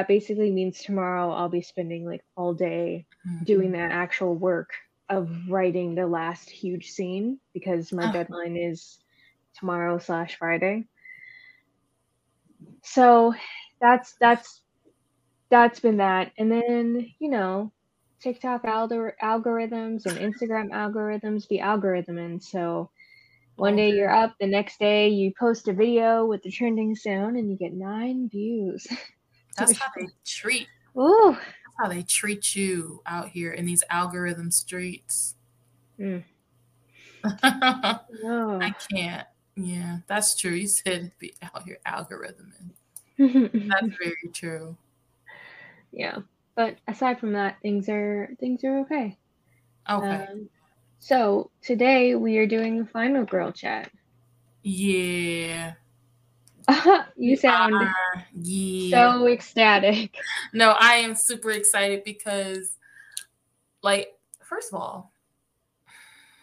that basically means tomorrow I'll be spending like all day mm-hmm. doing that actual work of writing the last huge scene because my oh. deadline is tomorrow slash Friday. So that's that's that's been that. And then, you know, TikTok algor- algorithms and Instagram algorithms be algorithming. So one day you're up, the next day you post a video with the trending sound and you get nine views. That's how they treat. Ooh. That's how they treat you out here in these algorithm streets. Mm. no. I can't. Yeah, that's true. You said be out here algorithming. that's very true. Yeah, but aside from that, things are things are okay. Okay. Um, so today we are doing the final girl chat. Yeah. you sound uh, yeah. so ecstatic. No, I am super excited because, like, first of all,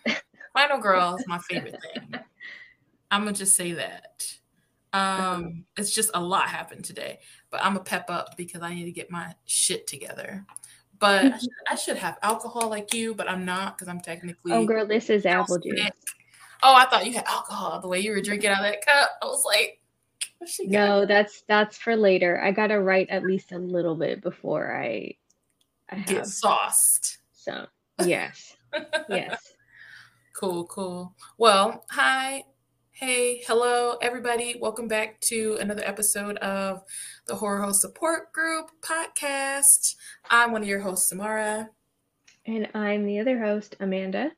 Final Girl is my favorite thing. I'm gonna just say that. Um, it's just a lot happened today, but I'm a pep up because I need to get my shit together. But I, should, I should have alcohol like you, but I'm not because I'm technically. Oh, girl, this is apple juice. Oh, I thought you had alcohol the way you were drinking out of that cup. I was like, no, that's that's for later. I gotta write at least a little bit before I, I get sauced. So yes, yes. Cool, cool. Well, hi, hey, hello, everybody. Welcome back to another episode of the Horror Host Support Group podcast. I'm one of your hosts, Samara. And I'm the other host, Amanda.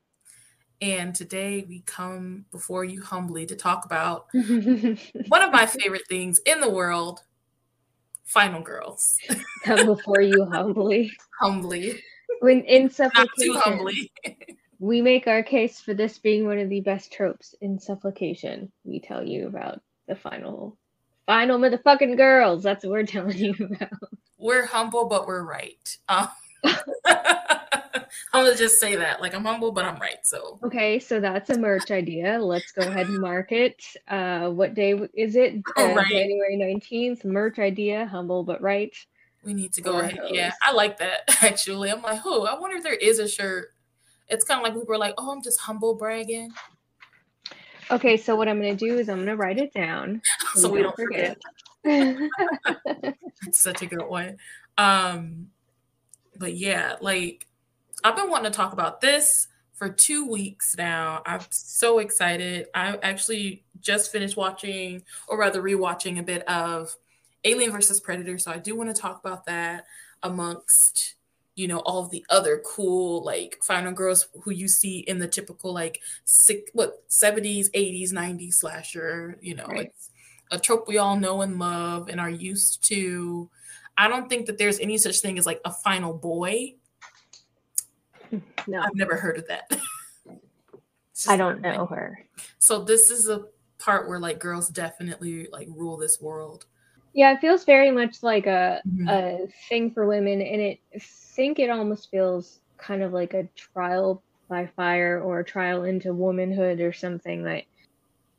And today we come before you humbly to talk about one of my favorite things in the world Final Girls. come before you humbly. Humbly. When in supplication. Not too humbly. we make our case for this being one of the best tropes in supplication. We tell you about the final final motherfucking girls. That's what we're telling you about. We're humble, but we're right. Uh, I'm gonna just say that. Like I'm humble, but I'm right. So okay, so that's a merch idea. Let's go ahead and mark it. Uh, what day is it? Oh, uh, right. January nineteenth. Merch idea. Humble but right. We need to go ahead. Yeah, I like that actually. I'm like, oh, I wonder if there is a shirt. It's kind of like we were like, oh, I'm just humble bragging. Okay, so what I'm gonna do is I'm gonna write it down so, so we don't forget. forget. such a good one. Um, but yeah, like I've been wanting to talk about this for two weeks now. I'm so excited. I actually just finished watching, or rather, rewatching a bit of Alien versus Predator. So I do want to talk about that amongst you know all of the other cool like final girls who you see in the typical like six what 70s 80s 90s slasher you know right. it's a trope we all know and love and are used to i don't think that there's any such thing as like a final boy no. I've never heard of that. I don't know her. So this is a part where like girls definitely like rule this world. Yeah, it feels very much like a mm-hmm. a thing for women, and it I think it almost feels kind of like a trial by fire or a trial into womanhood or something like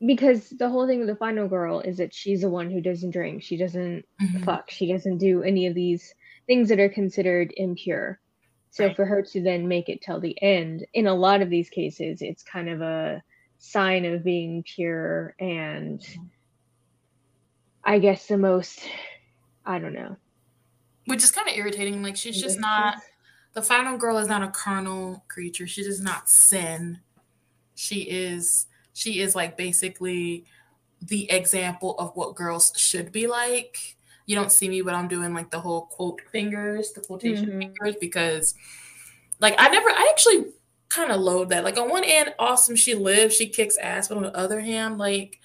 because the whole thing with the final girl is that she's the one who doesn't drink, she doesn't mm-hmm. fuck, she doesn't do any of these things that are considered impure. So right. for her to then make it till the end, in a lot of these cases, it's kind of a sign of being pure and. I guess the most I don't know. Which is kind of irritating. Like she's just not the final girl is not a carnal creature. She does not sin. She is she is like basically the example of what girls should be like you don't see me, but I'm doing like the whole quote fingers, the quotation mm-hmm. fingers, because like I never, I actually kind of load that. Like on one end, awesome, she lives, she kicks ass, but on the other hand, like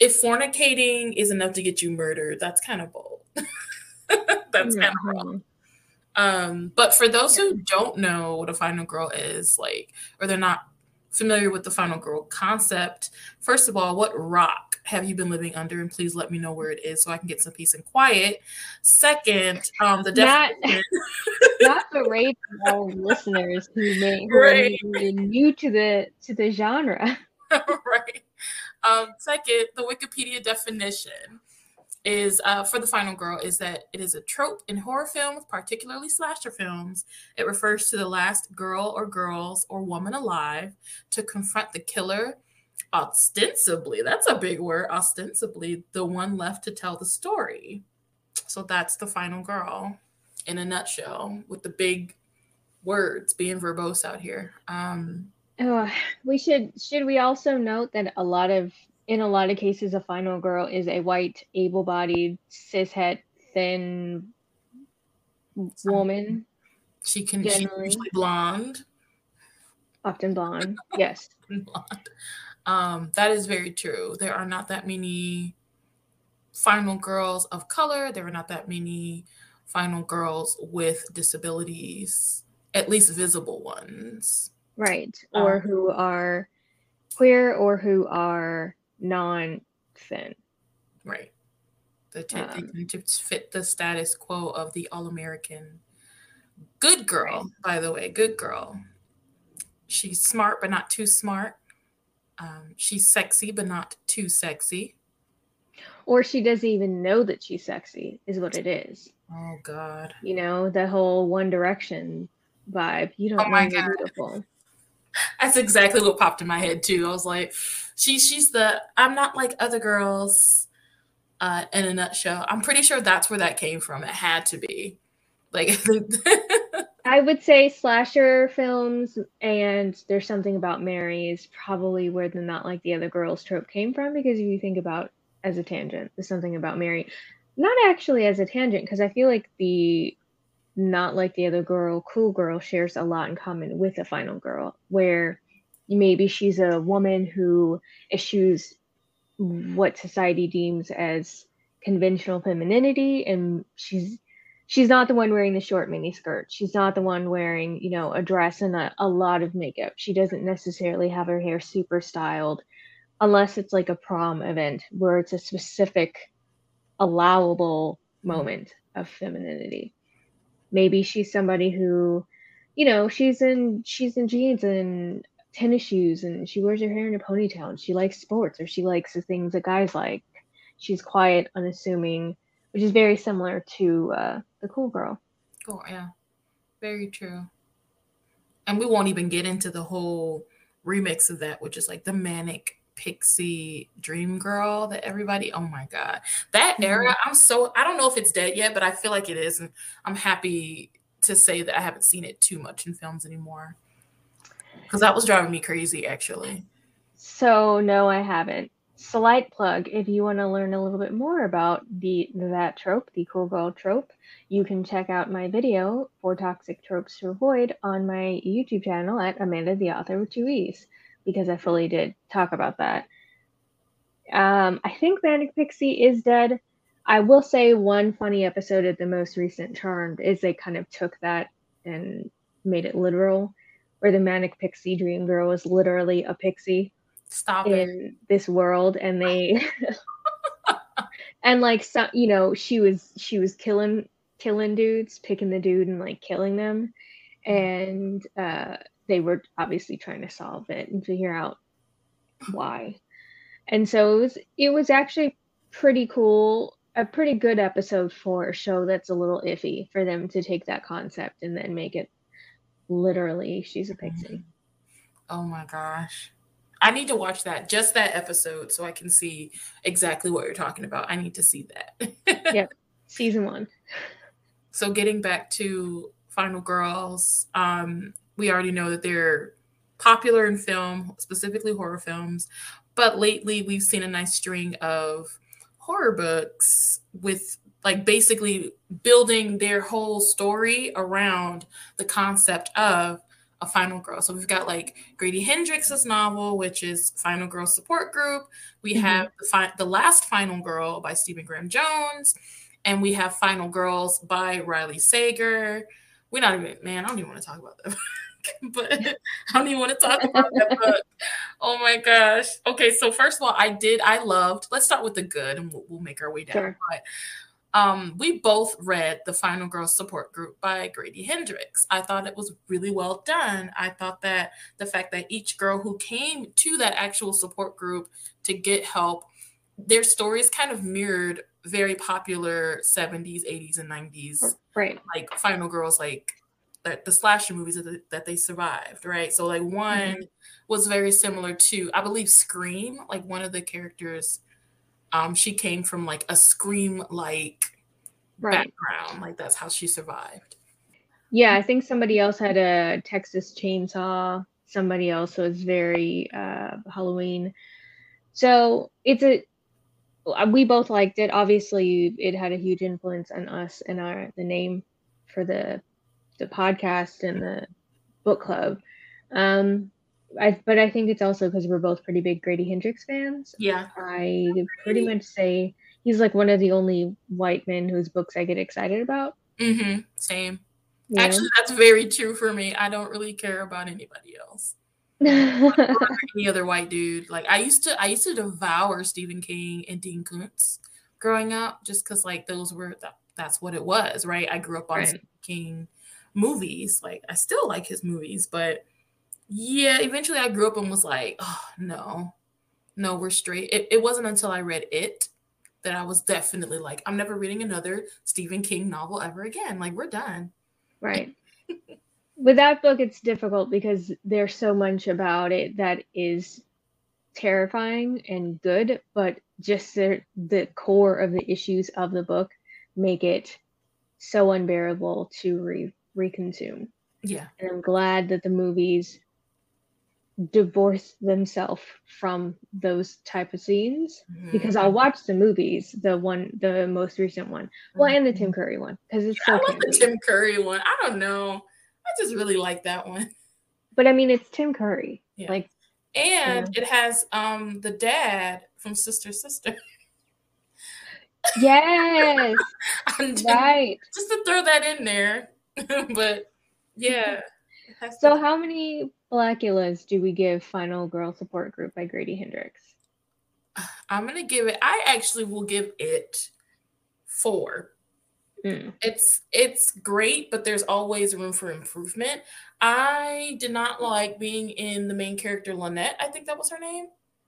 if fornicating is enough to get you murdered, that's kind of bold. that's kind of wrong. Um, but for those yeah. who don't know what a final girl is, like, or they're not familiar with the final girl concept, first of all, what rock have you been living under? And please let me know where it is so I can get some peace and quiet. Second, um, the definition. Not, not berate all listeners who may who right. are new to the to the genre. right. Um, second, the Wikipedia definition. Is uh, for the final girl is that it is a trope in horror films, particularly slasher films. It refers to the last girl or girls or woman alive to confront the killer. Ostensibly, that's a big word. Ostensibly, the one left to tell the story. So that's the final girl in a nutshell, with the big words being verbose out here. Um, oh, we should should we also note that a lot of in a lot of cases, a final girl is a white, able bodied, cishet, thin woman. She can generally be blonde. Often blonde, yes. blonde. Um, that is very true. There are not that many final girls of color. There are not that many final girls with disabilities, at least visible ones. Right. Or um, who are queer or who are non-fin. Right. The t- um, they to fit the status quo of the all-American good girl. Right. By the way, good girl. She's smart but not too smart. Um, she's sexy but not too sexy. Or she doesn't even know that she's sexy, is what it is. Oh God. You know the whole One Direction vibe. You don't oh know you're beautiful. That's exactly what popped in my head too. I was like, she she's the I'm not like other girls uh in a nutshell. I'm pretty sure that's where that came from. It had to be. Like I would say slasher films and there's something about Mary is probably where the not like the other girls trope came from because if you think about as a tangent, there's something about Mary. Not actually as a tangent, because I feel like the not like the other girl, cool girl shares a lot in common with the final girl, where maybe she's a woman who eschews what society deems as conventional femininity and she's she's not the one wearing the short mini skirt. She's not the one wearing you know a dress and a, a lot of makeup. She doesn't necessarily have her hair super styled unless it's like a prom event where it's a specific allowable moment of femininity. Maybe she's somebody who you know she's in she's in jeans and tennis shoes and she wears her hair in a ponytail and she likes sports or she likes the things that guys like. She's quiet unassuming which is very similar to uh, the cool girl. Oh yeah. Very true. And we won't even get into the whole remix of that which is like the manic pixie dream girl that everybody oh my god. That mm-hmm. era i'm so i don't know if it's dead yet but i feel like it is and i'm happy to say that i haven't seen it too much in films anymore because that was driving me crazy actually so no i haven't slight plug if you want to learn a little bit more about the that trope the cool girl trope you can check out my video for toxic tropes to avoid on my youtube channel at amanda the author with two e's because I fully did talk about that. Um, I think Manic Pixie is dead. I will say one funny episode of the most recent Charmed is they kind of took that and made it literal, where the Manic Pixie Dream Girl was literally a pixie. Stop in it. this world, and they and like some, you know, she was she was killing killing dudes, picking the dude and like killing them, and uh they were obviously trying to solve it and figure out why. And so it was it was actually pretty cool, a pretty good episode for a show that's a little iffy for them to take that concept and then make it literally she's a pixie. Oh my gosh. I need to watch that, just that episode, so I can see exactly what you're talking about. I need to see that. yep, season one. So, getting back to Final Girls, um, we already know that they're popular in film, specifically horror films. But lately, we've seen a nice string of horror books with like basically building their whole story around the concept of a final girl. So we've got like Grady Hendrix's novel, which is Final Girl Support Group. We mm-hmm. have the, fi- the Last Final Girl by Stephen Graham Jones, and we have Final Girls by Riley Sager. We're not even man. I don't even want to talk about that. but I don't even want to talk about that book. Oh my gosh. Okay, so first of all, I did, I loved, let's start with the good and we'll, we'll make our way down. Sure. But um, we both read The Final Girl Support Group by Grady Hendrix. I thought it was really well done. I thought that the fact that each girl who came to that actual support group to get help, their stories kind of mirrored very popular 70s, 80s, and 90s. Right. Like Final Girls, like the slasher movies that, the, that they survived, right? So like one mm-hmm. was very similar to, I believe, Scream. Like one of the characters, um, she came from like a Scream like right. background. Like that's how she survived. Yeah, I think somebody else had a Texas Chainsaw. Somebody else was very uh, Halloween. So it's a we both liked it. Obviously, it had a huge influence on us and our the name for the the podcast and the book club. Um, I but I think it's also because we're both pretty big Grady Hendrix fans. Yeah, I pretty much say he's like one of the only white men whose books I get excited about. Mm-hmm. Same. Yeah. Actually, that's very true for me. I don't really care about anybody else. any other white dude. Like I used to, I used to devour Stephen King and Dean Koontz growing up, just because like those were that, that's what it was, right? I grew up on right. Stephen King movies. Like I still like his movies, but yeah, eventually I grew up and was like, oh no, no, we're straight. It, it wasn't until I read it that I was definitely like, I'm never reading another Stephen King novel ever again. Like we're done. Right. With that book, it's difficult because there's so much about it that is terrifying and good, but just the, the core of the issues of the book make it so unbearable to re reconsume. Yeah. And I'm glad that the movies divorce themselves from those type of scenes mm-hmm. because I'll watch the movies, the one, the most recent one, well, and the Tim mm-hmm. Curry one because it's so. I love the Tim Curry one. I don't know. I just really like that one. But I mean, it's Tim Curry. Yeah. Like, and yeah. it has um the dad from Sister Sister. Yes. right. Just to throw that in there. but yeah. So how many Blackulas do we give Final Girl Support Group by Grady Hendrix? I'm gonna give it. I actually will give it four. Mm. It's it's great, but there's always room for improvement. I did not like being in the main character Lynette. I think that was her name.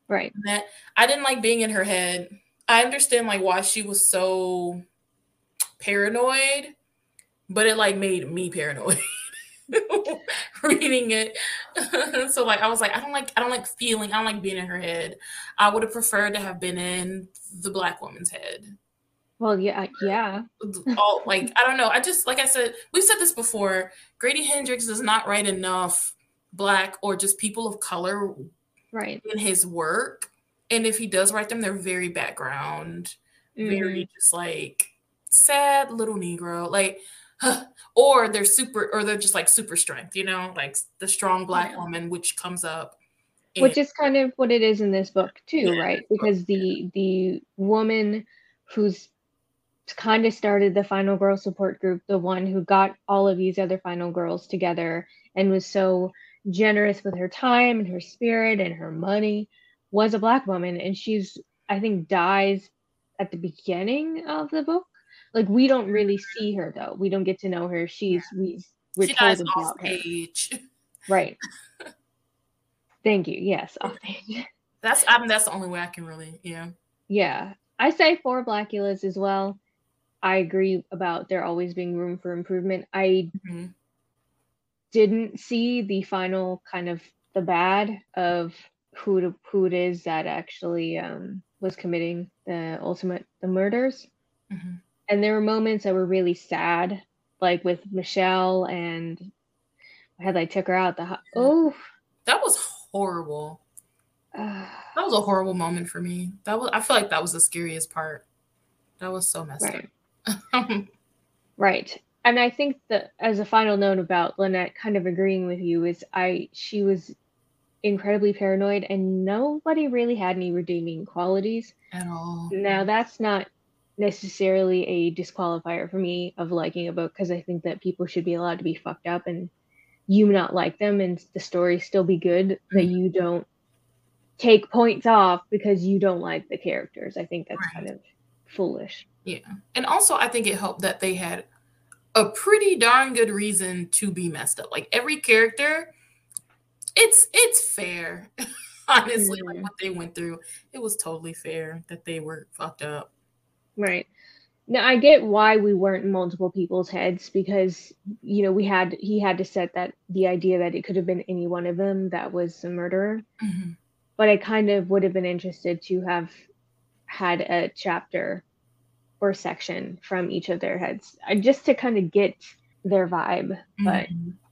Right. That I didn't like being in her head. I understand like why she was so paranoid, but it like made me paranoid. reading it. so like I was like, I don't like I don't like feeling, I don't like being in her head. I would have preferred to have been in the black woman's head. Well, yeah, yeah. All like I don't know. I just like I said, we've said this before. Grady Hendrix does not write enough black or just people of color right in his work. And if he does write them, they're very background, mm. very just like sad little Negro. Like or they're super or they're just like super strength you know? Like the strong black woman which comes up which is kind of what it is in this book too yeah. right? Because the the woman who's kind of started the final girl support group the one who got all of these other final girls together and was so generous with her time and her spirit and her money was a black woman. And she's i think dies at the beginning of the book like we don't really see her though. We don't get to know her. She's we we're she told about her. Page. Right. Thank you. Yes, off page. That's I mean that's the only way I can really yeah. Yeah. I say four Blackulas as well. I agree about there always being room for improvement. I mm-hmm. didn't see the final kind of the bad of who to, who it is that actually um, was committing the ultimate the murders. Mm-hmm and there were moments that were really sad, like with Michelle and how they took her out the ho- oh that was horrible. Uh, that was a horrible moment for me. That was I feel like that was the scariest part. That was so messed right. up. right. And I think that as a final note about Lynette kind of agreeing with you is I she was incredibly paranoid and nobody really had any redeeming qualities at all. Now that's not necessarily a disqualifier for me of liking a book because I think that people should be allowed to be fucked up and you not like them and the story still be good mm-hmm. that you don't take points off because you don't like the characters. I think that's right. kind of foolish. Yeah. And also I think it helped that they had a pretty darn good reason to be messed up. Like every character it's it's fair. Honestly, mm-hmm. like what they went through, it was totally fair that they were fucked up. Right. Now I get why we weren't in multiple people's heads because you know we had he had to set that the idea that it could have been any one of them that was the murderer. Mm-hmm. But I kind of would have been interested to have had a chapter or section from each of their heads just to kind of get their vibe. Mm-hmm. But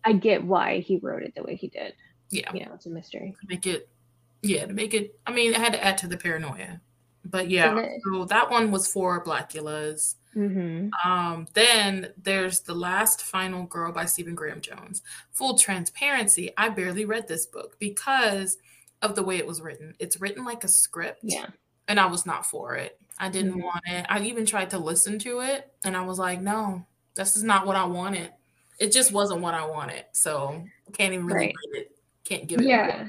I get why he wrote it the way he did. Yeah. You know, it's a mystery. Make it yeah, to make it I mean, I had to add to the paranoia. But yeah, so that one was four Blackulas. Mm-hmm. Um, then there's The Last Final Girl by Stephen Graham Jones. Full transparency, I barely read this book because of the way it was written. It's written like a script. Yeah. And I was not for it. I didn't mm-hmm. want it. I even tried to listen to it and I was like, no, this is not what I wanted. It just wasn't what I wanted. So can't even really right. read it. Can't give it. Yeah.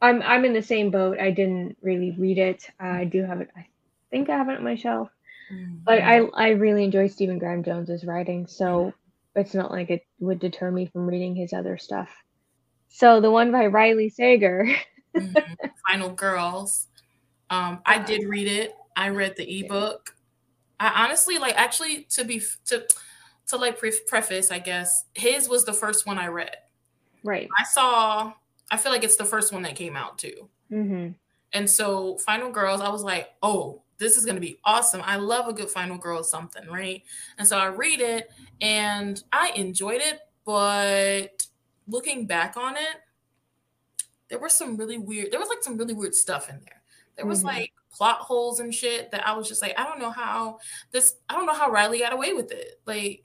I'm I'm in the same boat. I didn't really read it. I do have it. I think I have it on my shelf. Mm-hmm. But I I really enjoy Stephen Graham Jones's writing, so it's not like it would deter me from reading his other stuff. So the one by Riley Sager, mm-hmm. Final Girls. Um, I did read it. I read the ebook. I honestly like actually to be to to like pre- preface, I guess his was the first one I read. Right. I saw. I feel like it's the first one that came out too. Mm-hmm. And so Final Girls, I was like, oh, this is going to be awesome. I love a good Final Girl something, right? And so I read it and I enjoyed it, but looking back on it, there were some really weird, there was like some really weird stuff in there. There was mm-hmm. like plot holes and shit that I was just like, I don't know how this, I don't know how Riley got away with it. Like,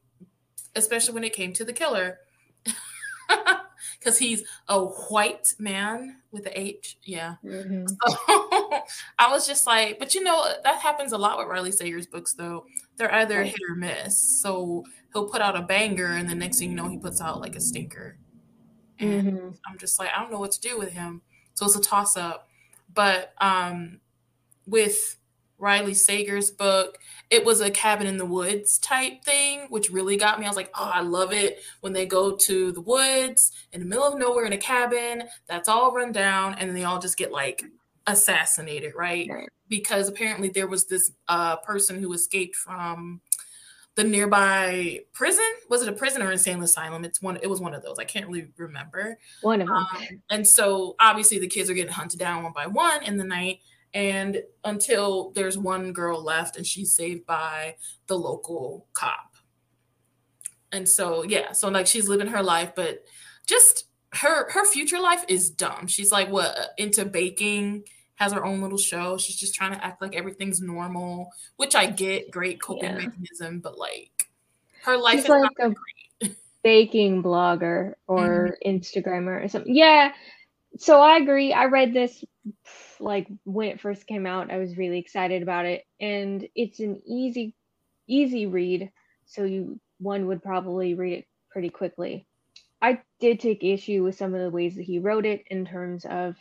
especially when it came to the killer. because he's a white man with a H. Yeah. Mm-hmm. So I was just like, but you know, that happens a lot with Riley Sager's books, though. They're either hit or miss. So he'll put out a banger, and the next thing you know, he puts out like a stinker. And mm-hmm. I'm just like, I don't know what to do with him. So it's a toss up. But um, with Riley Sager's book. It was a cabin in the woods type thing, which really got me. I was like, oh, I love it when they go to the woods in the middle of nowhere in a cabin that's all run down, and then they all just get like assassinated, right? right. Because apparently there was this uh, person who escaped from the nearby prison. Was it a prison or insane asylum? It's one. It was one of those. I can't really remember. One of them. Um, and so obviously the kids are getting hunted down one by one in the night and until there's one girl left and she's saved by the local cop and so yeah so like she's living her life but just her her future life is dumb she's like what into baking has her own little show she's just trying to act like everything's normal which i get great coping yeah. mechanism but like her life she's is like a great. baking blogger or mm-hmm. instagrammer or something yeah so i agree. I read this like when it first came out i was really excited about it. And it's an easy easy read so you one would probably read it pretty quickly. I did take issue with some of the ways that he wrote it in terms of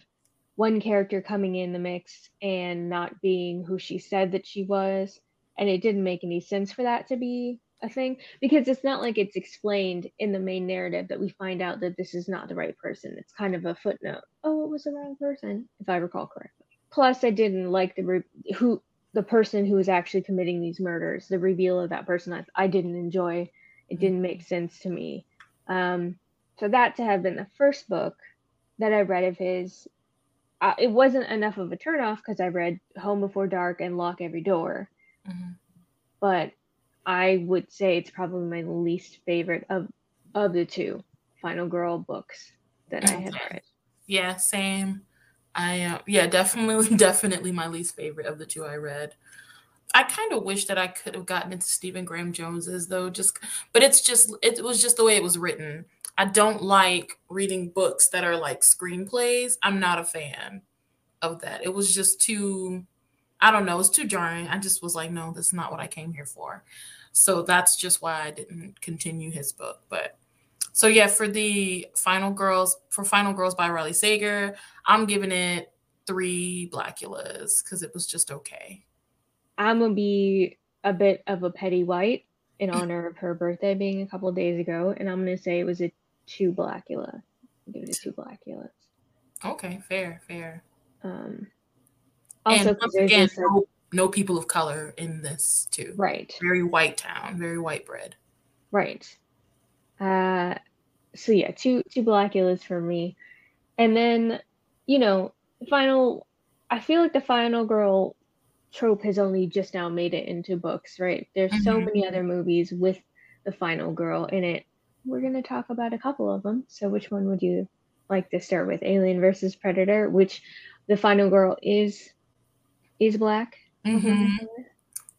one character coming in the mix and not being who she said that she was. And it didn't make any sense for that to be a thing because it's not like it's explained in the main narrative that we find out that this is not the right person. It's kind of a footnote. Oh, it was the wrong person, if I recall correctly. Plus, I didn't like the re- who the person who was actually committing these murders. The reveal of that person, I, I didn't enjoy. It didn't make sense to me. Um, so that to have been the first book that I read of his, uh, it wasn't enough of a turnoff because I read Home Before Dark and Lock Every Door. Mm-hmm. But I would say it's probably my least favorite of of the two Final Girl books that I have read. Yeah, same. I uh, yeah, definitely definitely my least favorite of the two I read. I kind of wish that I could have gotten into Stephen Graham Jones's though, just but it's just it was just the way it was written. I don't like reading books that are like screenplays. I'm not a fan of that. It was just too I don't know, it's too jarring. I just was like, no, that's not what I came here for. So that's just why I didn't continue his book. But so yeah, for the Final Girls, for Final Girls by Riley Sager, I'm giving it three Blackulas because it was just okay. I'm gonna be a bit of a Betty White in honor of her birthday being a couple days ago, and I'm gonna say it was a two Blackula. Give it a two Blackulas. Okay, fair, fair. Um, also, and once again, no, no people of color in this too. Right. Very white town, very white bread. Right. Uh so yeah, two two Blackulas for me. And then, you know, final I feel like the final girl trope has only just now made it into books, right? There's mm-hmm. so many other movies with the final girl in it. We're going to talk about a couple of them. So which one would you like to start with? Alien versus Predator, which the final girl is is black. Mm-hmm.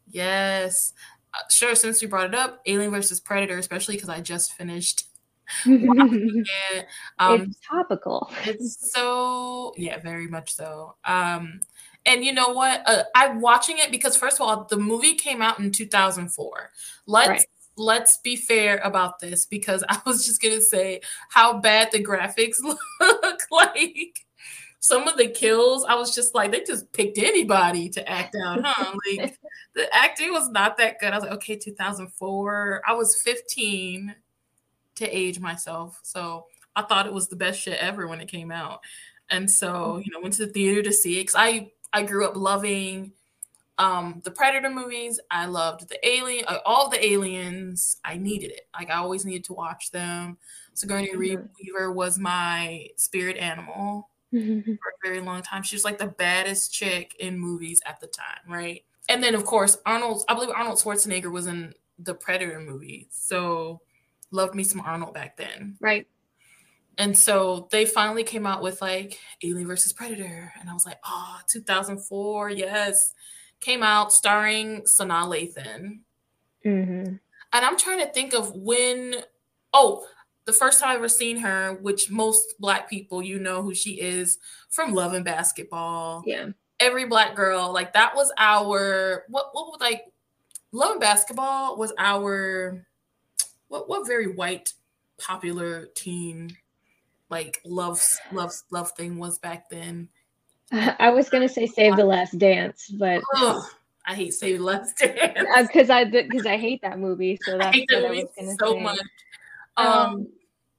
Yes. Uh, sure, since you brought it up, Alien versus Predator, especially because I just finished it. Um, it's topical. It's so yeah, very much so. Um, and you know what? Uh, I'm watching it because first of all, the movie came out in 2004. Let's right. let's be fair about this because I was just gonna say how bad the graphics look like. Some of the kills, I was just like, they just picked anybody to act out, huh? like the acting was not that good. I was like, okay, 2004. I was 15 to age myself. So I thought it was the best shit ever when it came out. And so, mm-hmm. you know, went to the theater to see it. Cause I I grew up loving um the Predator movies. I loved the Alien, uh, all the aliens. I needed it. Like I always needed to watch them. Sigourney mm-hmm. Weaver was my spirit animal mm-hmm. for a very long time. She was like the baddest chick in movies at the time, right? And then of course Arnold. I believe Arnold Schwarzenegger was in the Predator movie. So loved me some Arnold back then. Right. And so they finally came out with like Alien versus Predator. And I was like, oh, 2004, yes. Came out starring Sanaa Lathan. Mm-hmm. And I'm trying to think of when, oh, the first time I ever seen her, which most black people, you know who she is from Love and Basketball. Yeah. Every black girl, like that was our, what, what would like, Love and Basketball was our what what very white popular teen like love love love thing was back then. I was gonna say Save the Last Dance, but Ugh, I hate Save the Last Dance uh, because I because I hate that movie. So that's I I was gonna so say. much. Um, um,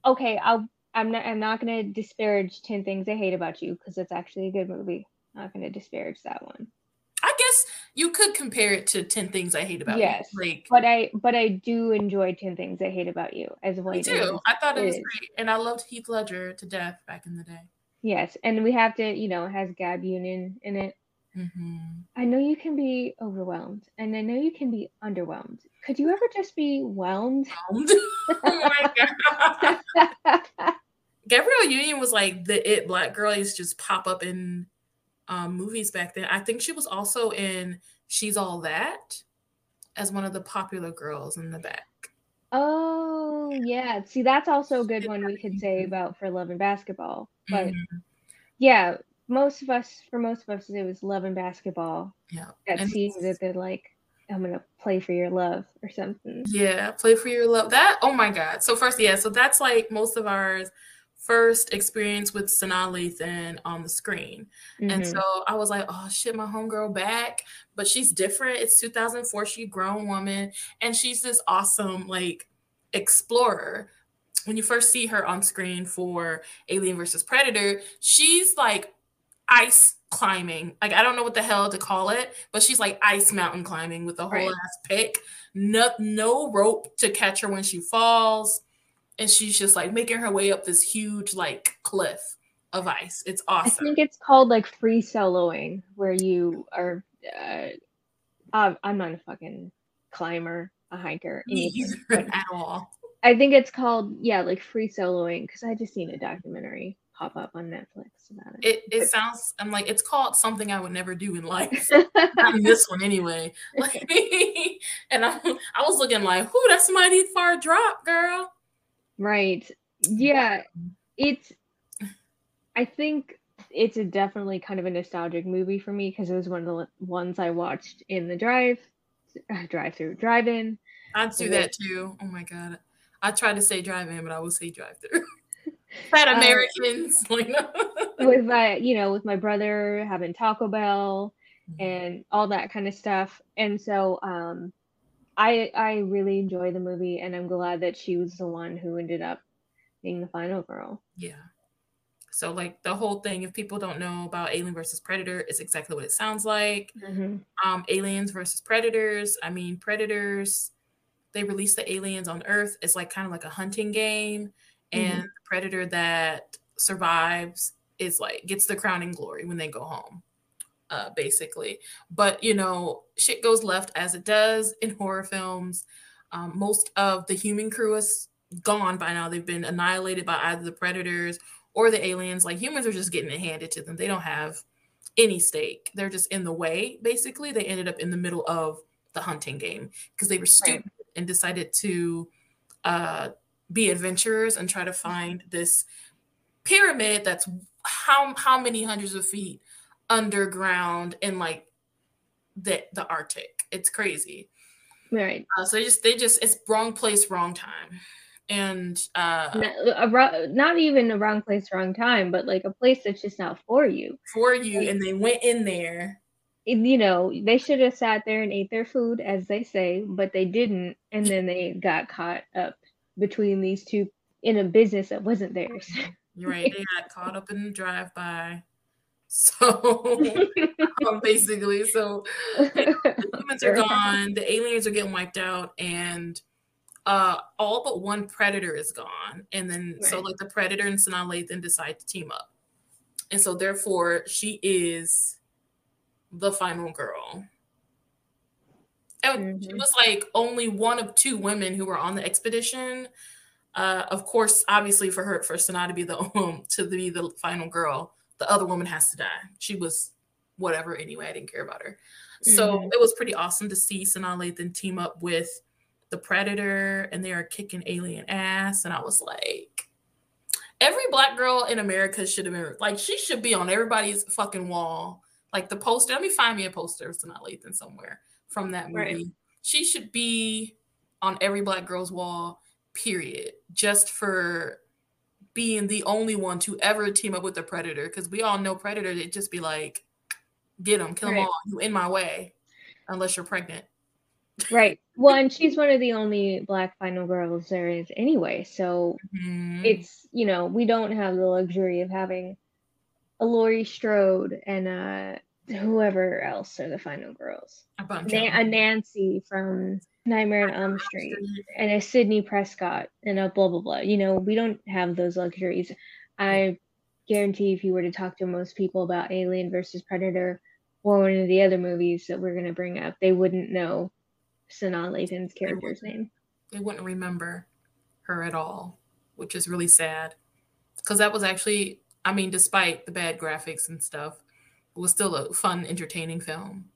okay, I'll I'm not I'm not gonna disparage Ten Things I Hate About You because it's actually a good movie. I'm not gonna disparage that one. I guess you could compare it to 10 things I hate about yes, you. Like but I but I do enjoy 10 things I hate about you as well. Me too. I thought it was great. And I loved Heath Ledger to death back in the day. Yes. And we have to, you know, it has Gab Union in it. Mm-hmm. I know you can be overwhelmed and I know you can be underwhelmed. Could you ever just be whelmed? oh my god. Gabrielle Union was like the it black girl used to just pop up in um, movies back then. I think she was also in She's All That as one of the popular girls in the back. Oh, yeah. See, that's also a good one we could say about for Love and Basketball. But mm-hmm. yeah, most of us, for most of us, it was Love and Basketball. Yeah. That and seems that they're like, I'm gonna play for your love or something. Yeah, play for your love. That oh my god. So first, yeah, so that's like most of ours first experience with Sanaa Lathan on the screen. Mm-hmm. And so I was like, oh shit, my homegirl back. But she's different. It's 2004. She's a grown woman. And she's this awesome, like, explorer. When you first see her on screen for Alien versus Predator, she's like ice climbing. Like I don't know what the hell to call it, but she's like ice mountain climbing with a whole right. ass pick. No, no rope to catch her when she falls and she's just like making her way up this huge like cliff of ice. It's awesome. I think it's called like free soloing, where you are. Uh, I'm not a fucking climber, a hiker, anything, at all. I think it's called yeah, like free soloing because I just seen a documentary pop up on Netflix about it. It, it sounds. I'm like it's called something I would never do in life. This one anyway. Like, and I, I was looking like, whoo, that's mighty far drop, girl. Right. Yeah. It's I think it's a definitely kind of a nostalgic movie for me because it was one of the ones I watched in the drive drive through drive in. I'd do that too. Oh my god. I try to say drive in, but I will say drive through. Fat uh, Americans. with my you know, with my brother having Taco Bell mm-hmm. and all that kind of stuff. And so um I I really enjoy the movie, and I'm glad that she was the one who ended up being the final girl. Yeah. So like the whole thing, if people don't know about Alien versus Predator, it's exactly what it sounds like. Mm-hmm. Um, aliens versus Predators. I mean, Predators. They release the aliens on Earth. It's like kind of like a hunting game, and mm-hmm. the predator that survives is like gets the crowning glory when they go home. Uh, basically, but you know, shit goes left as it does in horror films. Um, most of the human crew is gone by now. They've been annihilated by either the predators or the aliens. Like humans are just getting it handed to them. They don't have any stake. They're just in the way, basically. They ended up in the middle of the hunting game because they were stupid right. and decided to uh, be adventurers and try to find this pyramid that's how how many hundreds of feet underground in like the the Arctic. It's crazy. Right. Uh, so they just they just it's wrong place, wrong time and uh not, not, even a wrong place wrong time but like a place that's just not for you for you like, and they went in there you know they should have sat there and ate their food as they say but they didn't and then they got caught up between these two in a business that wasn't theirs right they got caught up in the drive-by so um, basically so the humans are gone the aliens are getting wiped out and uh, all but one predator is gone. And then right. so like the predator and Sanaa Lathan decide to team up. And so therefore she is the final girl. Mm-hmm. she was like only one of two women who were on the expedition. Uh, of course, obviously for her for Sanaa to be the um, to be the final girl, the other woman has to die. She was whatever anyway. I didn't care about her. So mm-hmm. it was pretty awesome to see Sanaa Lathan team up with the Predator and they are kicking alien ass. And I was like, every black girl in America should have been like, she should be on everybody's fucking wall. Like the poster, let me find me a poster of Sanaa Lathan somewhere from that movie. Right. She should be on every black girl's wall, period, just for being the only one to ever team up with the Predator. Because we all know Predator, they'd just be like, get them, kill them all, you in my way, unless you're pregnant. Right. Well, and she's one of the only black final girls there is anyway. So mm-hmm. it's, you know, we don't have the luxury of having a Laurie Strode and uh whoever else are the final girls. A bunch Na- a Nancy from Nightmare on Elm Street and a Sidney Prescott and a blah blah blah. You know, we don't have those luxuries. I guarantee if you were to talk to most people about Alien versus Predator or one of the other movies that we're going to bring up, they wouldn't know Sanaa Lathan's character's they name. They wouldn't remember her at all, which is really sad. Because that was actually, I mean, despite the bad graphics and stuff, was still a fun, entertaining film.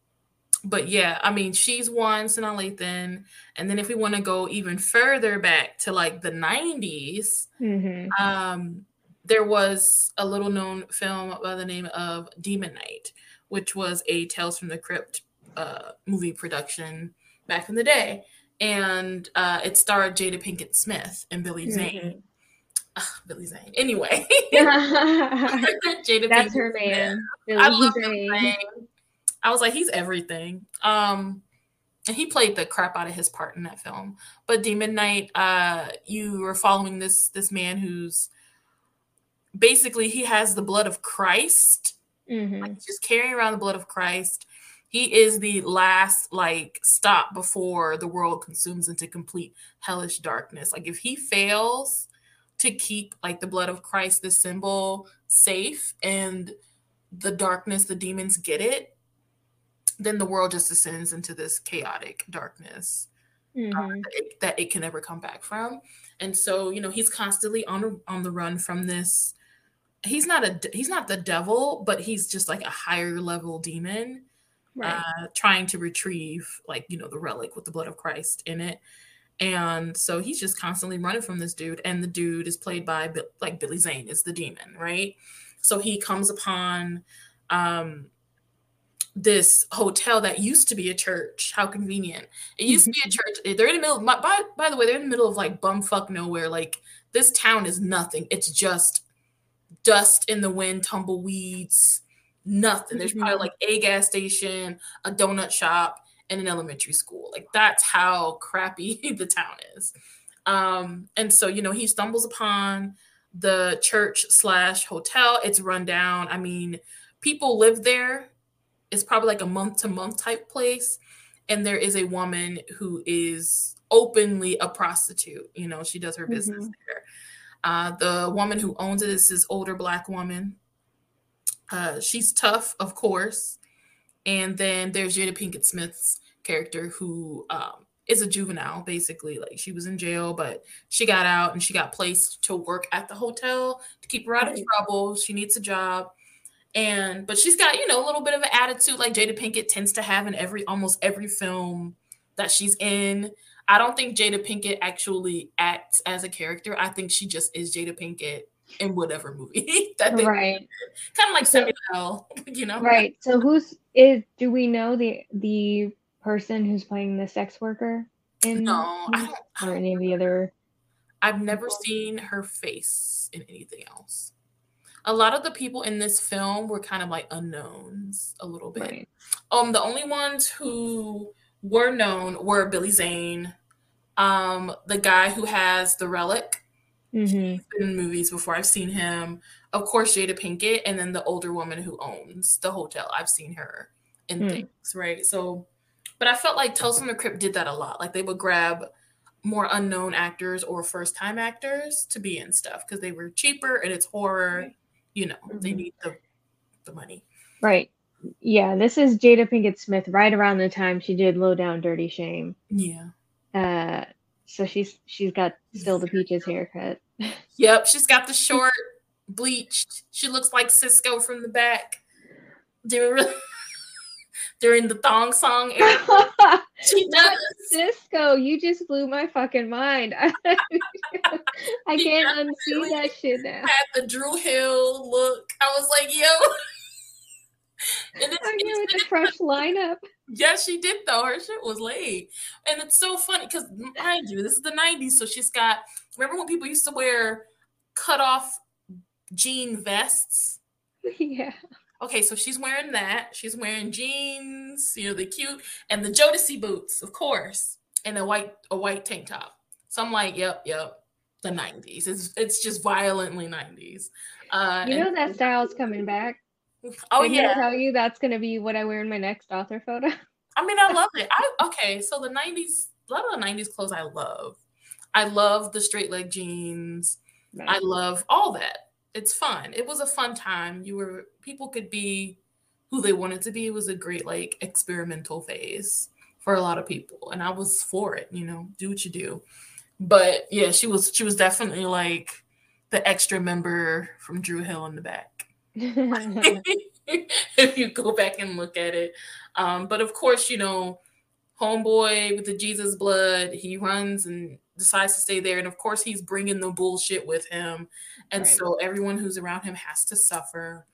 But yeah, I mean, she's one, Sanaa Lathan. And then if we want to go even further back to like the 90s, mm-hmm. um, there was a little known film by the name of Demon Knight, which was a Tales from the Crypt uh, movie production back in the day, and uh, it starred Jada Pinkett Smith and Billy mm-hmm. Zane. Ugh, Billy Zane. Anyway, Jada that's her man. I love Zane. I was like, he's everything. Um, and he played the crap out of his part in that film. But Demon Knight, uh, you were following this this man who's basically he has the blood of Christ. Mm-hmm. Like just carrying around the blood of Christ he is the last like stop before the world consumes into complete hellish darkness like if he fails to keep like the blood of christ the symbol safe and the darkness the demons get it then the world just descends into this chaotic darkness mm-hmm. uh, that, it, that, it, can never come back from and so you know he's constantly on on the run from this he's not a he's not the devil but he's just like a higher level demon right. uh, trying to retrieve like you know the relic with the blood of Christ in it. And so he's just constantly running from this dude, and the dude is played by like Billy Zane is the demon, right? So he comes upon um, this hotel that used to be a church. How convenient! It used to be a mm-hmm. church. They're in the middle. Of, by by the way, they're in the middle of like bumfuck nowhere. Like this town is nothing. It's just dust in the wind, tumbleweeds, nothing. There's probably mm-hmm. like a gas station, a donut shop, and an elementary school. Like that's how crappy the town is. Um, and so, you know, he stumbles upon the church slash hotel. It's run down. I mean, people live there. It's probably like a month to month type place. And there is a woman who is openly a prostitute. You know, she does her business mm-hmm. there. Uh, the woman who owns it is this older black woman. Uh, she's tough, of course. And then there's Jada Pinkett Smith's character who um, is a juvenile, basically. Like she was in jail, but she got out and she got placed to work at the hotel to keep her out of trouble. She needs a job. And but she's got, you know, a little bit of an attitude like Jada Pinkett tends to have in every almost every film that she's in. I don't think Jada Pinkett actually acts as a character. I think she just is Jada Pinkett in whatever movie that they right kind of like so, Samuel, you know right so who's is do we know the the person who's playing the sex worker in no I don't, or any of the other I've never seen her face in anything else. A lot of the people in this film were kind of like unknowns a little bit. Right. um the only ones who were known were Billy Zane um the guy who has the relic Mm-hmm. In movies before. I've seen him. Of course, Jada Pinkett, and then the older woman who owns the hotel. I've seen her in mm. things, right? So, but I felt like Tales from the Crypt did that a lot. Like they would grab more unknown actors or first time actors to be in stuff because they were cheaper and it's horror. Right. You know, mm-hmm. they need the the money. Right. Yeah, this is Jada Pinkett Smith right around the time she did Low Down Dirty Shame. Yeah. Uh so she's she's got still the peaches haircut. Yep, she's got the short bleached. She looks like Sisqó from the back. During during the thong song era. she does. Sisqó, you just blew my fucking mind. I can't unsee that shit now. Had the Dru Hill look. I was like, yo. And it's, it's, with the fresh lineup. Yeah, she did though. Her shit was late. And it's so funny because mind you, this is the 90s. So she's got remember when people used to wear cut off jean vests? Yeah. Okay, so she's wearing that. She's wearing jeans, you know, the cute and the Jodeci boots, of course, and a white a white tank top. So I'm like, yep, yep, the 90s. It's it's just violently 90s. Uh, you know and- that style's coming back. Oh Did yeah. I tell you that's gonna be what I wear in my next author photo. I mean, I love it. I okay. So the '90s, a lot of the '90s clothes I love. I love the straight leg jeans. Nice. I love all that. It's fun. It was a fun time. You were people could be who they wanted to be. It was a great like experimental phase for a lot of people, and I was for it. You know, do what you do. But yeah, she was she was definitely like the extra member from Dru Hill in the back. if you go back and look at it. Um, but of course, you know, homeboy with the Jesus blood, he runs and decides to stay there. And of course, he's bringing the bullshit with him. And right. so everyone who's around him has to suffer.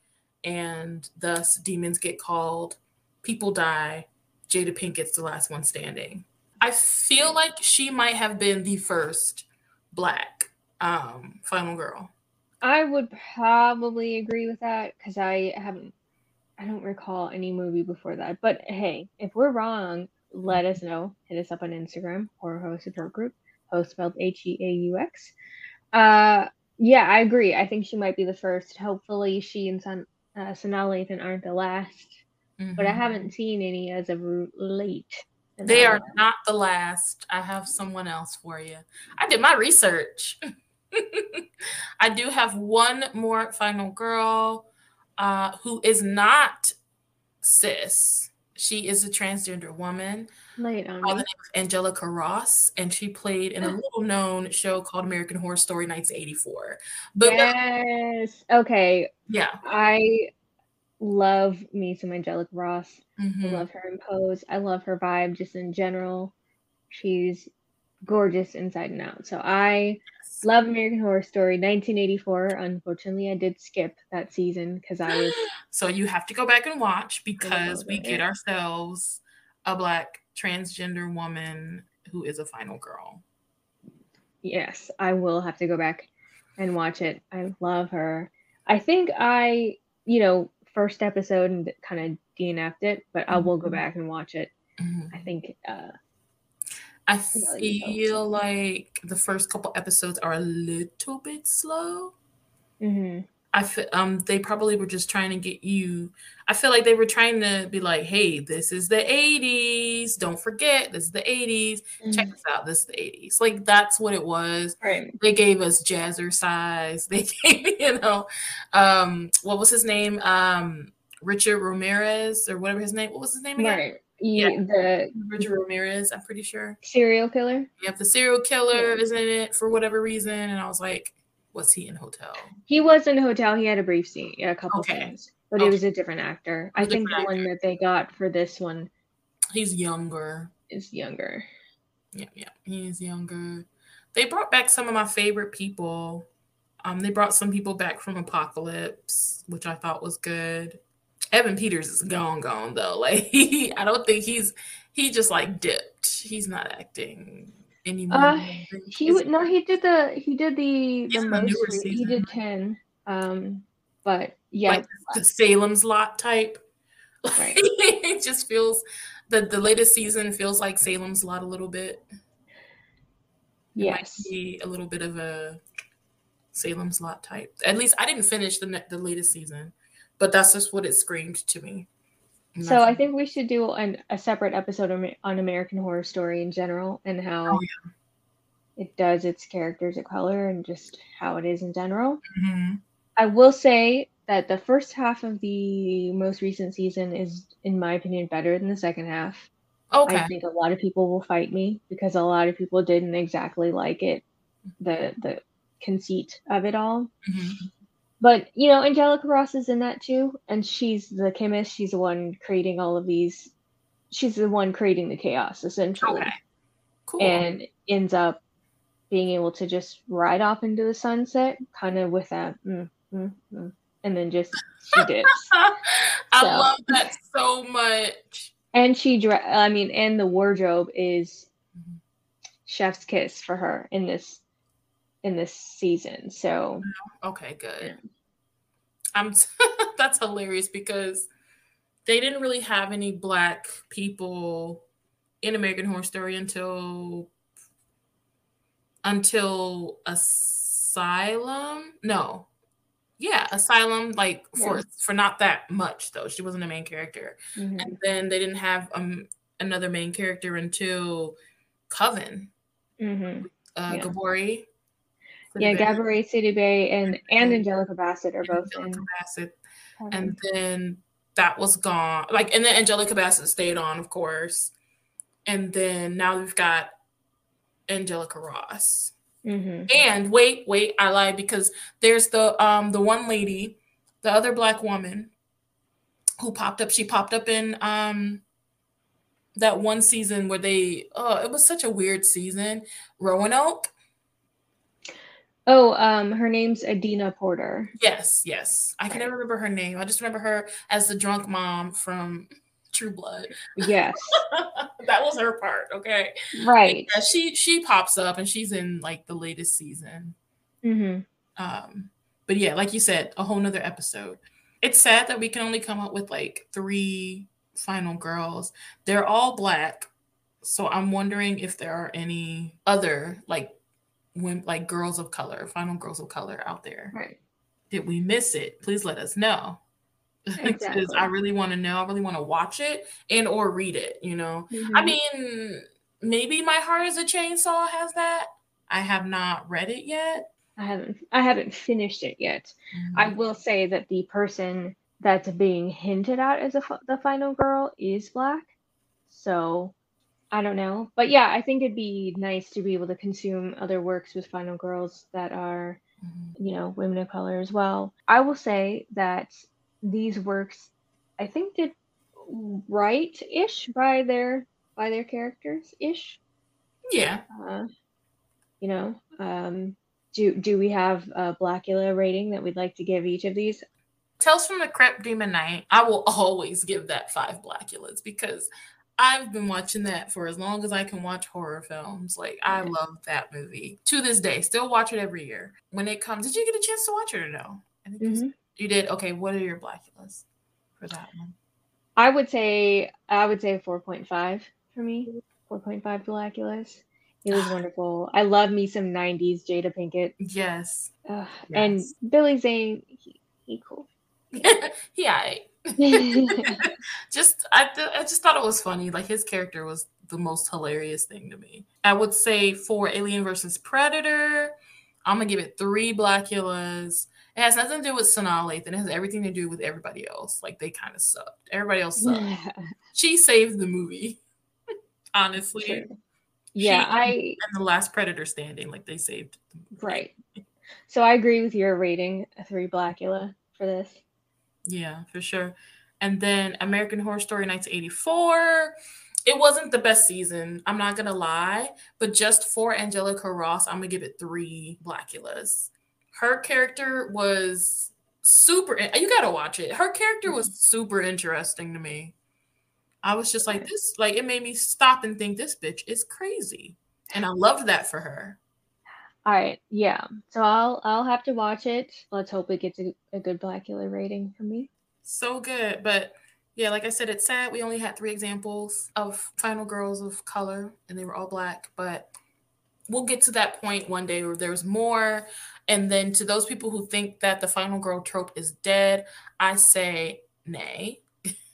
And thus, demons get called, people die. Jada Pinkett's the last one standing. I feel like she might have been the first black um, final girl. I would probably agree with that because I haven't, I don't recall any movie before that. But hey, if we're wrong, let us know. Hit us up on Instagram or host support group. Host spelled H E A U X. Uh, yeah, I agree. I think she might be the first. Hopefully, she and Son, uh, Sanaa Lathan aren't the last. Mm-hmm. But I mm-hmm. haven't seen any as of late. They are not the last. I have someone else for you. I did my research. I do have one more final girl uh, who is not cis. She is a transgender woman. Late on. By the name of Angelica Ross, and she played in a little known show called American Horror Story 1984. But yes, okay. Yeah, I love me some Angelica Ross. Mm-hmm. I love her in Pose. I love her vibe just in general. She's gorgeous inside and out. So I Love American Horror Story 1984. Unfortunately, I did skip that season because I was. So you have to go back and watch because we get ourselves a black transgender woman who is a final girl. Yes, I will have to go back and watch it. I love her. I think I, you know, first episode and kind of DNF'd it, but I will go mm-hmm. back and watch it. Mm-hmm. I think uh, I feel like the first couple episodes are a little bit slow. Mm-hmm. I feel um they probably were just trying to get you. I feel like they were trying to be like, hey, this is the 80s. Don't forget, this is the 80s. Mm-hmm. Check this out. This is the 80s. Like that's what it was. Right. They gave us jazzercise. They gave, you know, um, what was his name? Um, Richard Ramirez or whatever his name. What was his name again? Right. Yeah, the Richard Ramirez, I'm pretty sure. Serial killer. Yeah, the serial killer is in it for whatever reason, and I was like, was he in Hotel? He was in Hotel. He had a brief scene, yeah, a couple okay. scenes, but okay. it was a different actor. A I think the actor. one that they got for this one, he's younger. Is younger. Yeah, yeah, he's younger. They brought back some of my favorite people. Um, they brought some people back from Apocalypse, which I thought was good. Evan Peters is gone, gone though. Like he, I don't think he's he just like dipped. He's not acting anymore. Uh, he would no, he did the he did the the most. He did ten. Um, but yeah, like the Salem's Lot type. Right. it just feels the the latest season feels like Salem's Lot a little bit. Yes, a little bit of a Salem's Lot type. At least I didn't finish the the latest season, but that's just what it screamed to me. So I think we should do an, a separate episode on American Horror Story in general and how oh, yeah. it does its characters of color and just how it is in general. Mm-hmm. I will say that the first half of the most recent season is, in my opinion, better than the second half. Okay. I think a lot of people will fight me because a lot of people didn't exactly like it, the the conceit of it all. Mm-hmm. But you know, Angelica Ross is in that too, and she's the chemist. She's the one creating all of these. She's the one creating the chaos, essentially. Okay. Cool. And ends up being able to just ride off into the sunset, kind of with that, mm, mm, mm, and then just she dips. I so. love that so much. And she, dre- I mean, and the wardrobe is mm-hmm. chef's kiss for her in this in this season. So okay, good. I'm t- that's hilarious because they didn't really have any black people in American Horror Story until until Asylum. No. Yeah, Asylum like for yeah. for not that much though. She wasn't a main character. Mm-hmm. And then they didn't have um another main character until Coven. Mm-hmm. Uh yeah. Gabourey yeah, Gabourey Sidibe and and Angelica Bassett are both Angelica in. Bassett. And then that was gone. Like, and then Angelica Bassett stayed on, of course. And then now we've got Angelica Ross. Mm-hmm. And wait, wait, I lied because there's the um the one lady, the other black woman who popped up. She popped up in um that one season where they oh it was such a weird season. Roanoke. Oh, um, her name's Adina Porter. Yes, yes. I can never remember her name. I just remember her as the drunk mom from True Blood. Yes. that was her part, okay? Right. Yeah, she she pops up and she's in like the latest season. Mm-hmm. Um, but yeah, like you said, a whole nother episode. It's sad that we can only come up with like three final girls. They're all black. So I'm wondering if there are any other like when like girls of color, final girls of color out there. Right. Did we miss it? Please let us know. Exactly. I really want to know. I really want to watch it and or read it, you know. Mm-hmm. I mean, maybe My Heart is a Chainsaw has that. I have not read it yet. I haven't I haven't finished it yet. Mm-hmm. I will say that the person that's being hinted at as a, the final girl is black. So I don't know. But yeah, I think it'd be nice to be able to consume other works with Final Girls that are, mm-hmm. you know, women of color as well. I will say that these works, I think, did right ish by their by their characters ish. Yeah. Uh, you know, um, do do we have a Blackula rating that we'd like to give each of these? Tales from the Crypt Demon Knight. I will always give that five Blackulas because I've been watching that for as long as I can watch horror films. Like I love that movie to this day. Still watch it every year when it comes. Did you get a chance to watch it or no? I think mm-hmm. you did. Okay, what are your Blackulas for that one? I would say I would say four point five for me. Four point five Blackulas. It was wonderful. I love me some '90s Jada Pinkett. Yes. Uh, yes. And Billy Zane, he, he cool. yeah. just I, I just thought it was funny. Like his character was the most hilarious thing to me. I would say for Alien versus Predator, I'm gonna give it three Blackulas. It has nothing to do with Sanaa Lathan. It has everything to do with everybody else. Like they kind of sucked. Everybody else sucked. Yeah. She saved the movie. Honestly. True. Yeah, she, I and the last Predator standing, like they saved. The right. So I agree with your rating, three Blackula for this. Yeah, for sure. And then American Horror Story 1984. It wasn't the best season. I'm not gonna lie, but just for Angelica Ross, I'm gonna give it three Blackulas. Her character was super. You gotta watch it. Her character was mm-hmm. super interesting to me. I was just like this. Like it made me stop and think this bitch is crazy, and I loved that for her. All right, yeah. So I'll I'll have to watch it. Let's hope it gets a, a good Blackula rating for me. So good, but yeah, like I said, it's sad we only had three examples of final girls of color, and they were all black. But we'll get to that point one day where there's more. And then to those people who think that the final girl trope is dead, I say nay,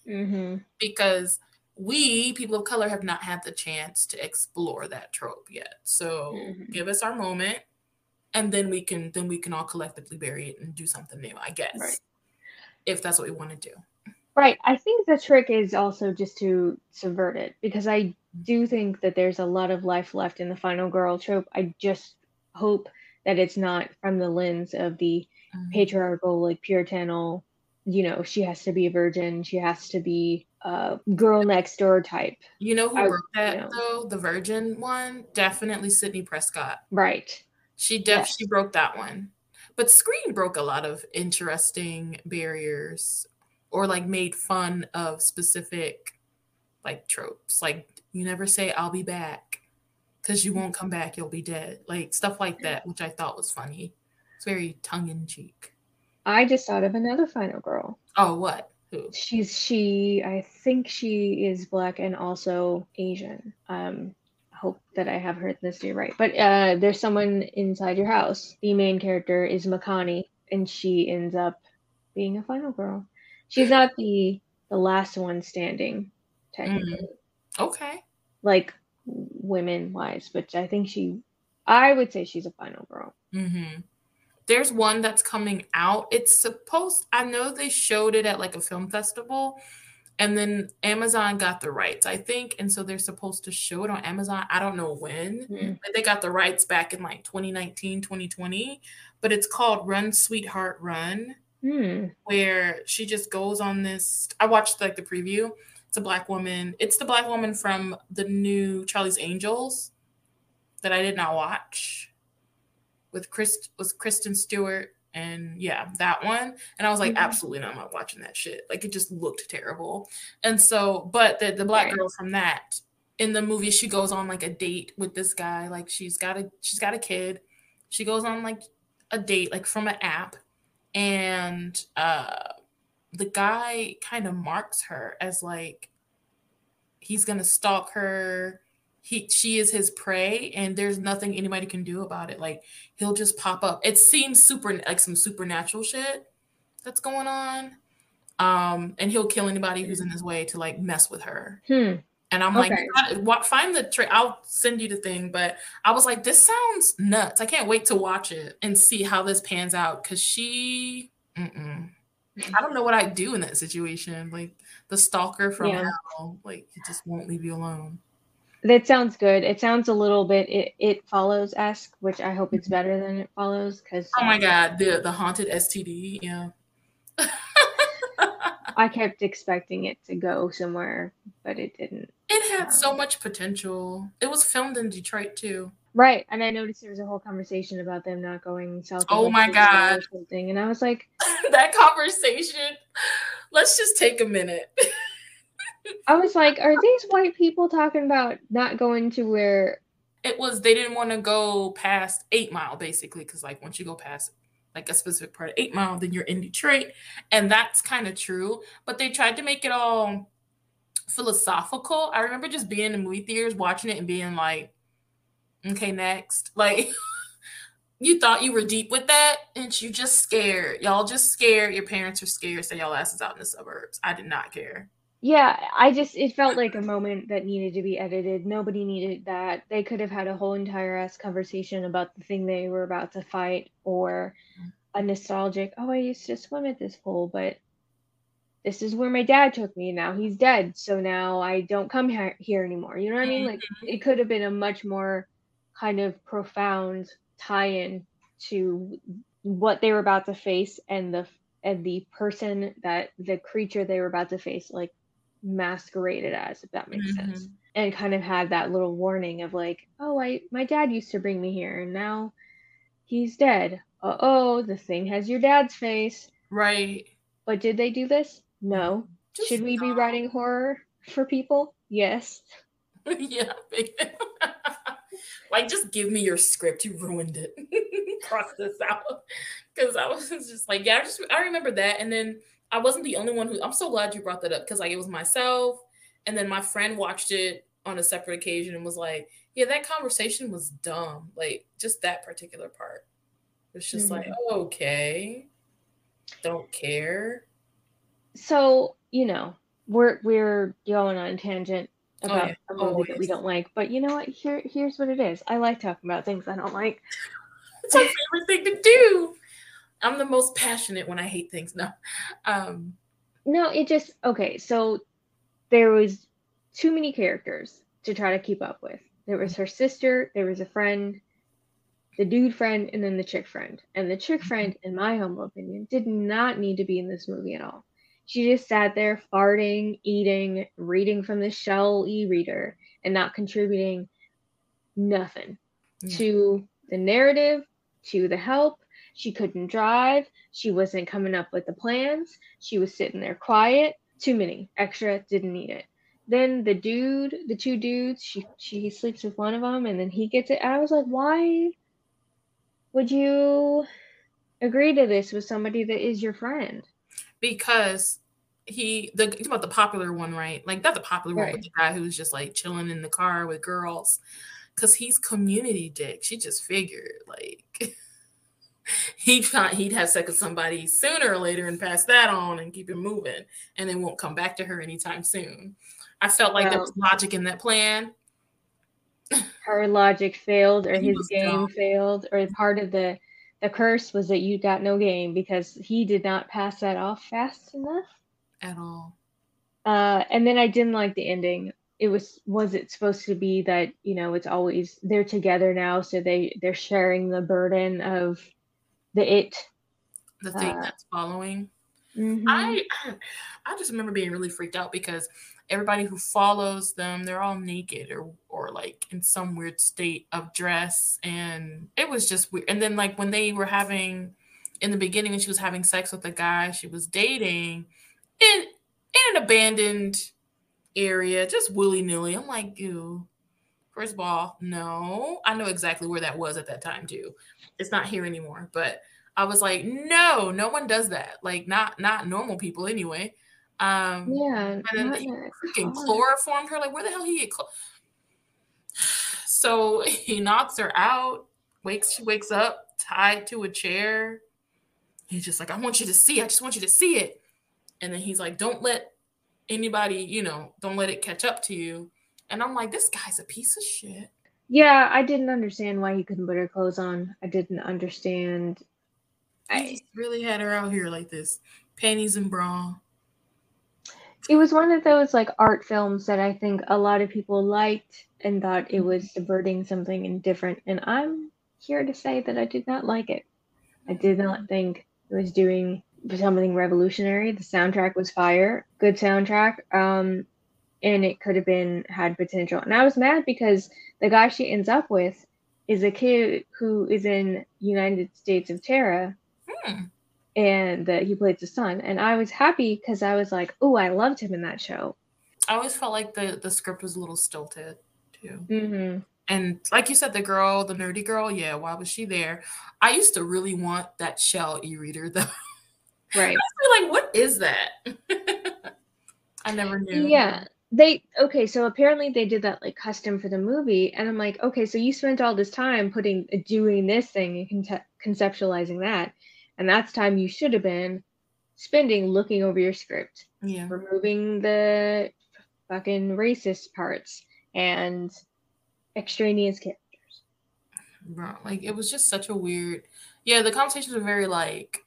mm-hmm. because we people of color have not had the chance to explore that trope yet so mm-hmm. give us our moment and then we can then we can all collectively bury it and do something new i guess right. if that's what we want to do right i think the trick is also just to subvert it because i do think that there's a lot of life left in the final girl trope i just hope that it's not from the lens of the mm-hmm. patriarchal like puritanical you know she has to be a virgin she has to be a girl next door type. You know who I, wrote that you know. though? The virgin one? Definitely Sidney Prescott. Right. She def yes. she broke that one. But Scream broke a lot of interesting barriers or like made fun of specific like tropes. Like you never say i'll be back because you won't come back you'll be dead. Like stuff like that which i thought was funny. It's very tongue-in-cheek. I just thought of another final girl. Oh, what? Who? She's she. I think she is black and also Asian. Um, hope that I have heard her ethnicity right. But uh, there's someone inside your house. The main character is Makani, and she ends up being a final girl. She's not the the last one standing, technically. Mm. Okay. Like women wise, but I think she. I would say she's a final girl. Mm-hmm there's one that's coming out. It's supposed I know they showed it at like a film festival and then Amazon got the rights, I think, and so they're supposed to show it on Amazon. I don't know when. Mm. They got the rights back in like 2019, 2020, but it's called Run Sweetheart Run. Mm. Where she just goes on this I watched like the preview. It's a black woman. It's the black woman from the new Charlie's Angels that I did not watch with Chris was Kristen Stewart and yeah, that one. And I was like, mm-hmm. absolutely not, I'm not watching that shit. Like it just looked terrible. And so, but the the black right. girl from that in the movie, she goes on like a date with this guy. Like she's got a she's got a kid. She goes on like a date, like from an app, and uh the guy kind of marks her as like he's gonna stalk her he she is his prey and there's nothing anybody can do about it like he'll just pop up it seems super like some supernatural shit that's going on um and he'll kill anybody who's in his way to like mess with her hmm. and i'm okay. like what find the trick i'll send you the thing but i was like this sounds nuts i can't wait to watch it and see how this pans out because she mm-mm. i don't know what i'd do in that situation like the stalker from yeah. hell like he just won't leave you alone that sounds good. It sounds a little bit it, it follows esque, which I hope it's better than it follows. Because oh my god, the the haunted STD, yeah. I kept expecting it to go somewhere, but it didn't. It had um, so much potential. It was filmed in Detroit too. Right, and I noticed there was a whole conversation about them not going south. Oh my god! Something, and I was like, that conversation. Let's just take a minute. I was like, are these white people talking about not going to where it was they didn't want to go past eight mile basically because like once you go past like a specific part of eight mile then you're in detroit and that's kind of true but they tried to make it all philosophical i remember just being in movie theaters watching it and being like Okay, next. Like you thought you were deep with that, and you just scared. Y'all just scared. Your parents are scared, so y'all asses out in the suburbs. I did not care. Yeah, I just it felt like a moment that needed to be edited. Nobody needed that. They could have had a whole entire ass conversation about the thing they were about to fight or a nostalgic, oh, I used to swim at this pool, but this is where my dad took me. Now he's dead, so now I don't come here, here anymore. You know what I mean? Like mm-hmm. it could have been a much more kind of profound tie-in to what they were about to face and the and the person that the creature they were about to face like masqueraded as if that makes mm-hmm. sense and kind of had that little warning of like oh i my dad used to bring me here and now he's dead. Uh-oh the thing has your dad's face. Right. But did they do this? No. Just should we not. be writing horror for people? Yes. Yeah like just give me your script. You ruined it. Cross this out. Because i was just like yeah i just i remember that. And then I wasn't the only one who. I'm so glad you brought that up because like it was myself, and then my friend watched it on a separate occasion and was like, "Yeah, that conversation was dumb. Like just that particular part. It's just mm-hmm. like okay, don't care." So you know we're we're going on a tangent oh, about oh, yeah. a movie Always. that we don't like, but you know what? Here here's what it is. I like talking about things I don't like. It's my favorite thing to do. I'm the most passionate when I hate things. No. Um no, it just okay, so there was too many characters to try to keep up with. There was her sister, there was a friend, the dude friend, and then the chick friend. And the chick friend, in my humble opinion, did not need to be in this movie at all. She just sat there farting, eating, reading from the shell e reader, and not contributing nothing yeah. to the narrative, to the help, she couldn't drive. She wasn't coming up with the plans. She was sitting there quiet. Too many. Extra didn't need it. Then the dude, the two dudes, she she sleeps with one of them and then he gets it. I was like, why would you agree to this with somebody that is your friend? Because he the about the popular one, right? Like not the popular right. one, but the guy who's just like chilling in the car with girls. Cause he's community dick. She just figured like he thought he'd have sex with somebody sooner or later and pass that on and keep it moving and then won't come back to her anytime soon. I felt like well, there was logic in that plan. Her logic failed or his game dumb. failed or part of the the curse was that you got no game because he did not pass that off fast enough at all. Uh, and then I didn't like the ending. It was was it supposed to be that you know it's always they're together now, so they they're sharing the burden of the it the thing uh, that's following. Mm-hmm. I i just remember being really freaked out because everybody who follows them they're all naked or or like in some weird state of dress. And it was just weird. And then like when they were having in the beginning when she was having sex with the guy she was dating in in an abandoned area just willy-nilly. I'm like ew First of all, no, I know exactly where that was at that time too. It's not here anymore, but I was like, no, no one does that. Like not not normal people anyway. Um yeah, and then he freaking chloroformed her. Like, where the hell he get chlor- So he knocks her out, wakes, she wakes up tied to a chair. He's just like, I want you to see, I just want you to see it. And then he's like, Don't let anybody, you know, don't let it catch up to you. And I'm like, this guy's a piece of shit. Yeah, I didn't understand why he couldn't put her clothes on. I didn't understand. I really had her out here like this, panties and bra. It was one of those like art films that I think a lot of people liked and thought it was subverting something and different. And I'm here to say that I did not like it. I did not think it was doing something revolutionary. The soundtrack was fire, good soundtrack. Um, and it could have been had potential. And I was mad because the guy she ends up with is a kid who is in United States of Tara, hmm. and that he plays the son. And I was happy because I was like, oh, I loved him in that show. I always felt like the the script was a little stilted too. Mm-hmm. And like you said, the girl, the nerdy girl, yeah, why was she there? I used to really want that shell e-reader though. Right. I was like, what is that? I never knew. Yeah they okay so apparently they did that like custom for the movie and i'm like okay so you spent all this time putting uh, doing this thing and con- conceptualizing that and that's time you should have been spending looking over your script yeah. removing the fucking racist parts and extraneous characters. Bro, like it was just such a weird yeah the conversations were very like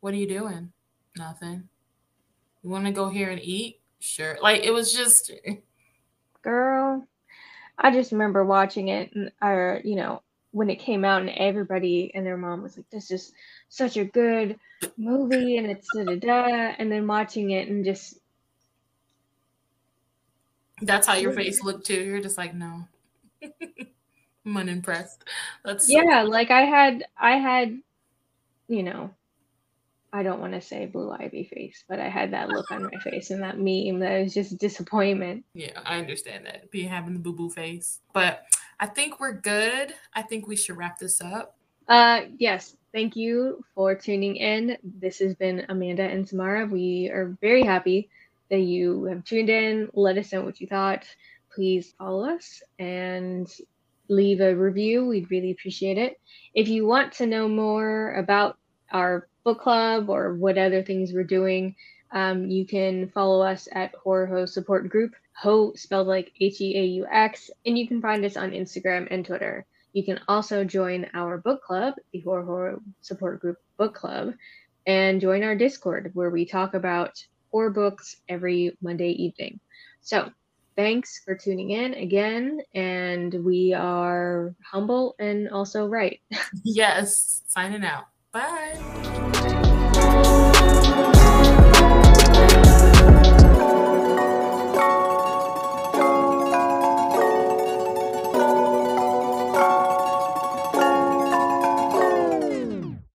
what are you doing? Nothing. You want to go here and eat sure. Like it was just girl. I just remember watching it and or you know, when it came out and everybody and their mom was like, This is such a good movie and it's da da da and then watching it and just That's how your face looked too. You're just like, no. I'm unimpressed. That's yeah, like I had I had, you know, I don't want to say blue ivy face, but I had that look on my face and that meme that was just disappointment. Yeah, I understand that. Be having the boo boo face. But I think we're good. I think we should wrap this up. Uh yes. Thank you for tuning in. This has been Amanda and Samara. We are very happy that you have tuned in. Let us know what you thought. Please follow us and leave a review. We'd really appreciate it. If you want to know more about our book club or what other things we're doing, um, you can follow us at Horror Ho Support Group, Ho spelled like H E A U X, and you can find us on Instagram and Twitter. You can also join our book club, the Horror Horror Support Group Book Club, and join our Discord where we talk about horror books every Monday evening. So, thanks for tuning in again, and we are humble and also right. yes, signing out. Bye.